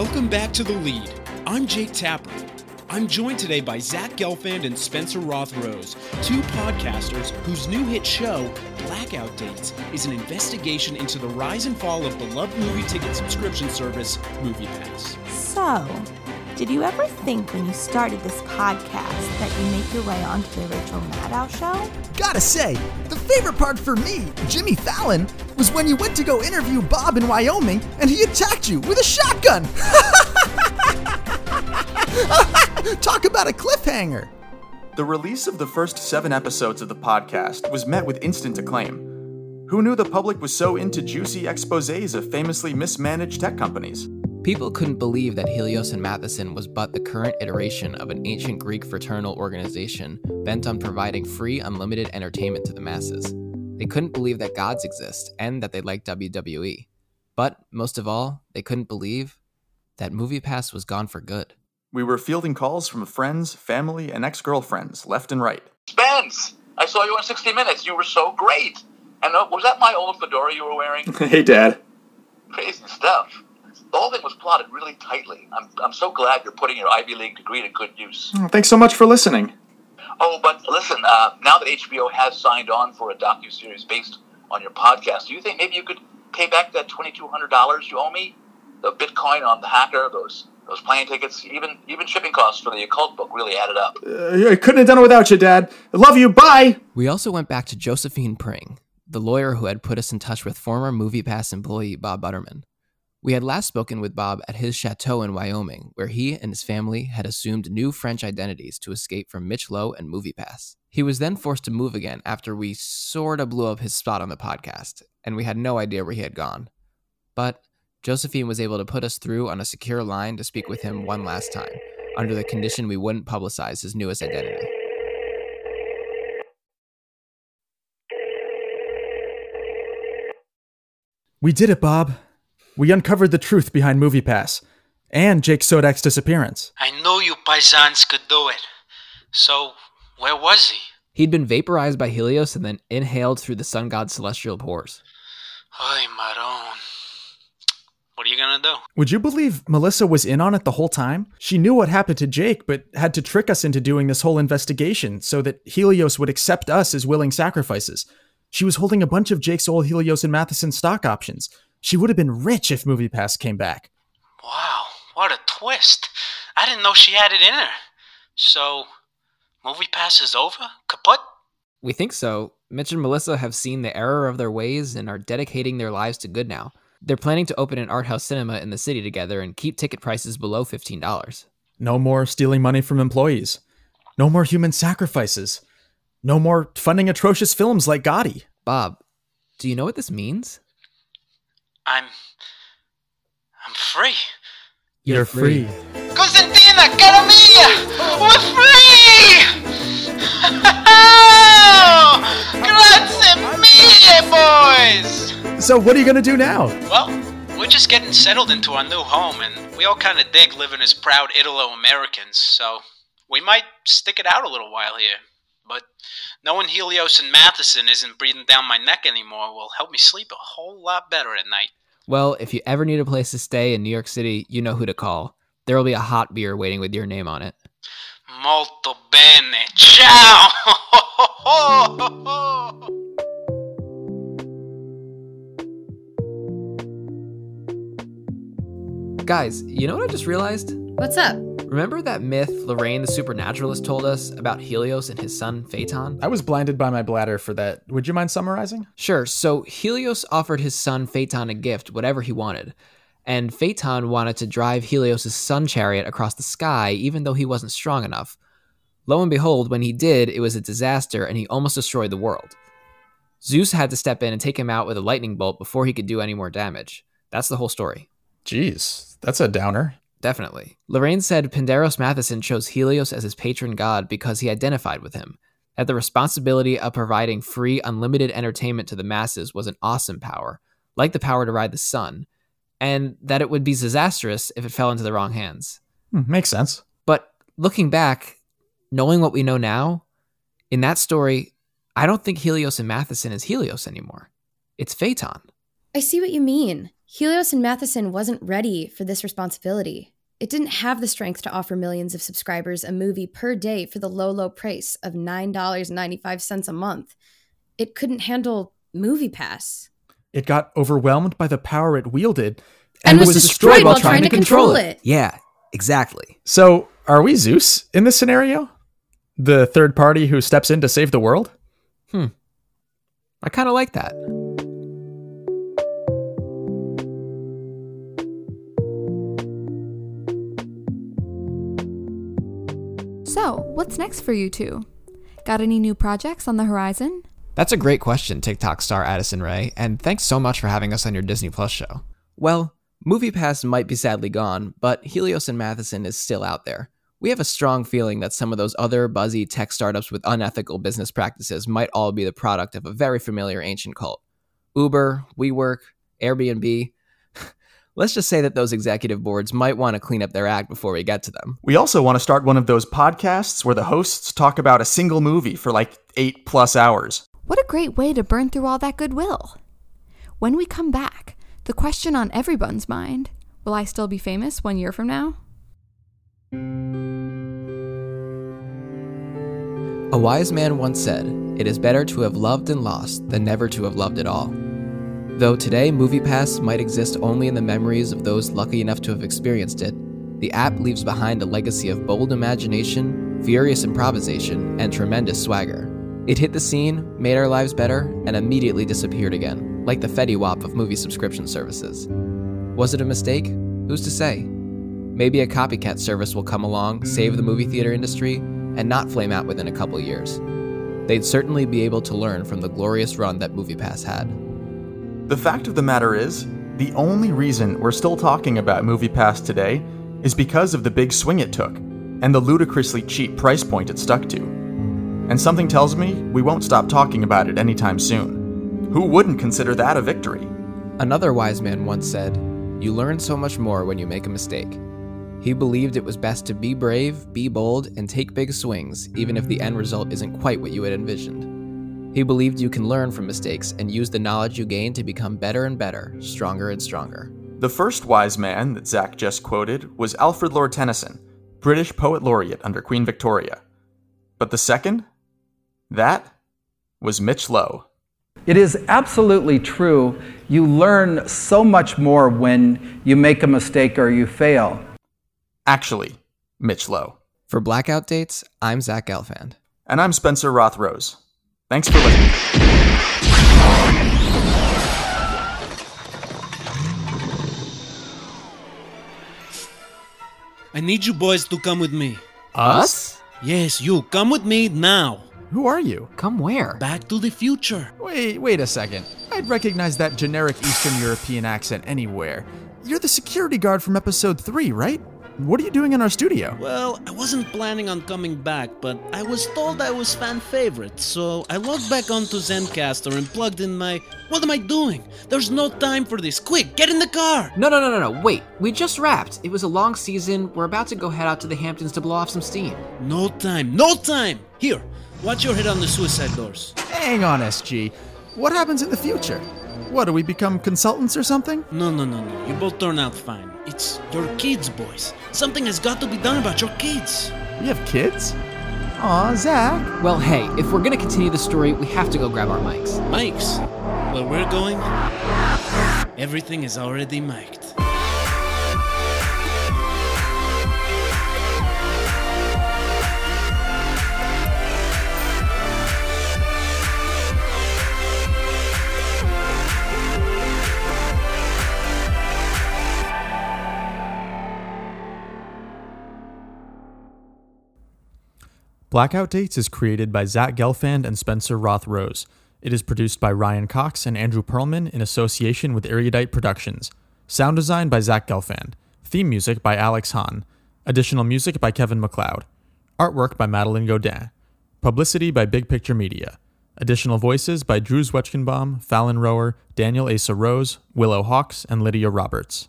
Welcome back to The Lead. I'm Jake Tapper. I'm joined today by Zach Gelfand and Spencer Roth Rose, two podcasters whose new hit show, Blackout Dates, is an investigation into the rise and fall of beloved movie ticket subscription service, MoviePass. So, did you ever think when you started this podcast that you make your way onto the Rachel Maddow show? Gotta say, the favorite part for me, Jimmy Fallon, was when you went to go interview Bob in Wyoming and he attacked you with a shotgun. Talk about a cliffhanger. The release of the first seven episodes of the podcast was met with instant acclaim. Who knew the public was so into juicy exposes of famously mismanaged tech companies? People couldn't believe that Helios and Matheson was but the current iteration of an ancient Greek fraternal organization bent on providing free, unlimited entertainment to the masses. They couldn't believe that gods exist and that they like WWE. But most of all, they couldn't believe that MoviePass was gone for good. We were fielding calls from friends, family, and ex girlfriends, left and right. Spence, I saw you on 60 Minutes. You were so great. And uh, was that my old fedora you were wearing? hey, Dad. Crazy stuff. The whole thing was plotted really tightly. I'm, I'm so glad you're putting your Ivy League degree to good use. Oh, thanks so much for listening. Oh, but listen, uh, now that HBO has signed on for a docu-series based on your podcast, do you think maybe you could pay back that $2,200 you owe me? The Bitcoin on the hacker, those those plane tickets, even even shipping costs for the occult book really added up. Uh, I couldn't have done it without you, Dad. I love you. Bye. We also went back to Josephine Pring, the lawyer who had put us in touch with former MoviePass employee Bob Butterman. We had last spoken with Bob at his chateau in Wyoming, where he and his family had assumed new French identities to escape from Mitch Lowe and MoviePass. He was then forced to move again after we sorta blew up his spot on the podcast, and we had no idea where he had gone. But Josephine was able to put us through on a secure line to speak with him one last time, under the condition we wouldn't publicize his newest identity. We did it, Bob. We uncovered the truth behind MoviePass and Jake Sodak's disappearance. I knew you paisans could do it. So, where was he? He'd been vaporized by Helios and then inhaled through the sun god's celestial pores. Ay, Maron. What are you gonna do? Would you believe Melissa was in on it the whole time? She knew what happened to Jake, but had to trick us into doing this whole investigation so that Helios would accept us as willing sacrifices. She was holding a bunch of Jake's old Helios and Matheson stock options. She would have been rich if MoviePass came back. Wow, what a twist. I didn't know she had it in her. So, MoviePass is over? Kaput? We think so. Mitch and Melissa have seen the error of their ways and are dedicating their lives to good now. They're planning to open an art house cinema in the city together and keep ticket prices below $15. No more stealing money from employees. No more human sacrifices. No more funding atrocious films like Gotti. Bob, do you know what this means? I'm. I'm free. You're, free. Cosentina, cara mia! We're free! Grazie mille, boys! So, what are you going to do now? Well, we're just getting settled into our new home, and we all kind of dig living as proud Italo Americans, so we might stick it out a little while here. But knowing Helios and Matheson isn't breathing down my neck anymore will help me sleep a whole lot better at night. Well, if you ever need a place to stay in New York City, you know who to call. There will be a hot beer waiting with your name on it. Molto bene. Ciao! Guys, you know what I just realized? What's up? Remember that myth Lorraine the supernaturalist told us about Helios and his son Phaeton? I was blinded by my bladder for that. Would you mind summarizing? Sure. So Helios offered his son Phaeton a gift, whatever he wanted. And Phaeton wanted to drive Helios' sun chariot across the sky, even though he wasn't strong enough. Lo and behold, when he did, it was a disaster and he almost destroyed the world. Zeus had to step in and take him out with a lightning bolt before he could do any more damage. That's the whole story. Jeez, that's a downer. Definitely. Lorraine said Penderos Matheson chose Helios as his patron god because he identified with him, that the responsibility of providing free, unlimited entertainment to the masses was an awesome power, like the power to ride the sun, and that it would be disastrous if it fell into the wrong hands. Hmm, makes sense. But looking back, knowing what we know now, in that story, I don't think Helios and Matheson is Helios anymore. It's Phaeton. I see what you mean. Helios and Matheson wasn't ready for this responsibility. It didn't have the strength to offer millions of subscribers a movie per day for the low, low price of $9.95 a month. It couldn't handle MoviePass. It got overwhelmed by the power it wielded And, was, destroyed, while trying, to control it. Yeah, exactly. So, are we Zeus in this scenario? The third party who steps in to save the world? Hmm. I kind of like that. So, what's next for you two? Got any new projects on the horizon? That's a great question, TikTok star Addison Rae, and thanks so much for having us on your Disney Plus show. Well, MoviePass might be sadly gone, but Helios and Matheson is still out there. We have a strong feeling that some of those other buzzy tech startups with unethical business practices might all be the product of a very familiar ancient cult. Uber, WeWork, Airbnb. Let's just say that those executive boards might want to clean up their act before we get to them. We also want to start one of those podcasts where the hosts talk about a single movie for like eight plus hours. What a great way to burn through all that goodwill. When we come back, the question on everyone's mind will I still be famous one year from now? A wise man once said, It is better to have loved and lost than never to have loved at all. Though today MoviePass might exist only in the memories of those lucky enough to have experienced it, the app leaves behind a legacy of bold imagination, furious improvisation, and tremendous swagger. It hit the scene, made our lives better, and immediately disappeared again, like the Fetty Wap of movie subscription services. Was it a mistake? Who's to say? Maybe a copycat service will come along, save the movie theater industry, and not flame out within a couple years. They'd certainly be able to learn from the glorious run that MoviePass had. The fact of the matter is, the only reason we're still talking about MoviePass today is because of the big swing it took and the ludicrously cheap price point it stuck to. And something tells me we won't stop talking about it anytime soon. Who wouldn't consider that a victory? Another wise man once said, You learn so much more when you make a mistake. He believed it was best to be brave, be bold, and take big swings, even if the end result isn't quite what you had envisioned. He believed you can learn from mistakes and use the knowledge you gain to become better and better, stronger and stronger. The first wise man that Zach just quoted was Alfred Lord Tennyson, British poet laureate under Queen Victoria. But the second? That was Mitch Lowe. It is absolutely true. You learn so much more when you make a mistake or you fail. Actually, Mitch Lowe. For Blackout Dates, I'm Zach Gelfand. And I'm Spencer Roth Rose. Thanks for listening. I need you boys to come with me. Us? Yes, you. Come with me now. Who are you? Come where? Back to the future. Wait, wait a second. I'd recognize that generic Eastern European accent anywhere. You're the security guard from episode 3, right? What are you doing in our studio? Well, I wasn't planning on coming back, but I was told I was fan favorite, so I logged back onto Zencastr and plugged in my. What am I doing? There's no time for this. Quick, get in the car! No, no, no, no, no. Wait. We just wrapped. It was a long season. We're about to go head out to the Hamptons to blow off some steam. No time, no time! Here, watch your head on the suicide doors. Hang on, SG. What happens in the future? What, do we become consultants or something? No, no, no, no. You both turn out fine. It's your kids, boys. Something has got to be done about your kids. We have kids? Aw, Zach. Well, hey, if we're gonna continue the story, we have to go grab our mics. Mics? where we're going, everything is already mic'd. Blackout Dates is created by Zach Gelfand and Spencer Roth Rose. It is produced by Ryan Cox and Andrew Perlman in association with Erudite Productions. Sound design by Zach Gelfand. Theme music by Alex Hahn. Additional music by Kevin MacLeod. Artwork by Madeline Godin. Publicity by Big Picture Media. Additional voices by Drew Zwetchkenbaum, Fallon Rower, Daniel Asa Rose, Willow Hawks, and Lydia Roberts.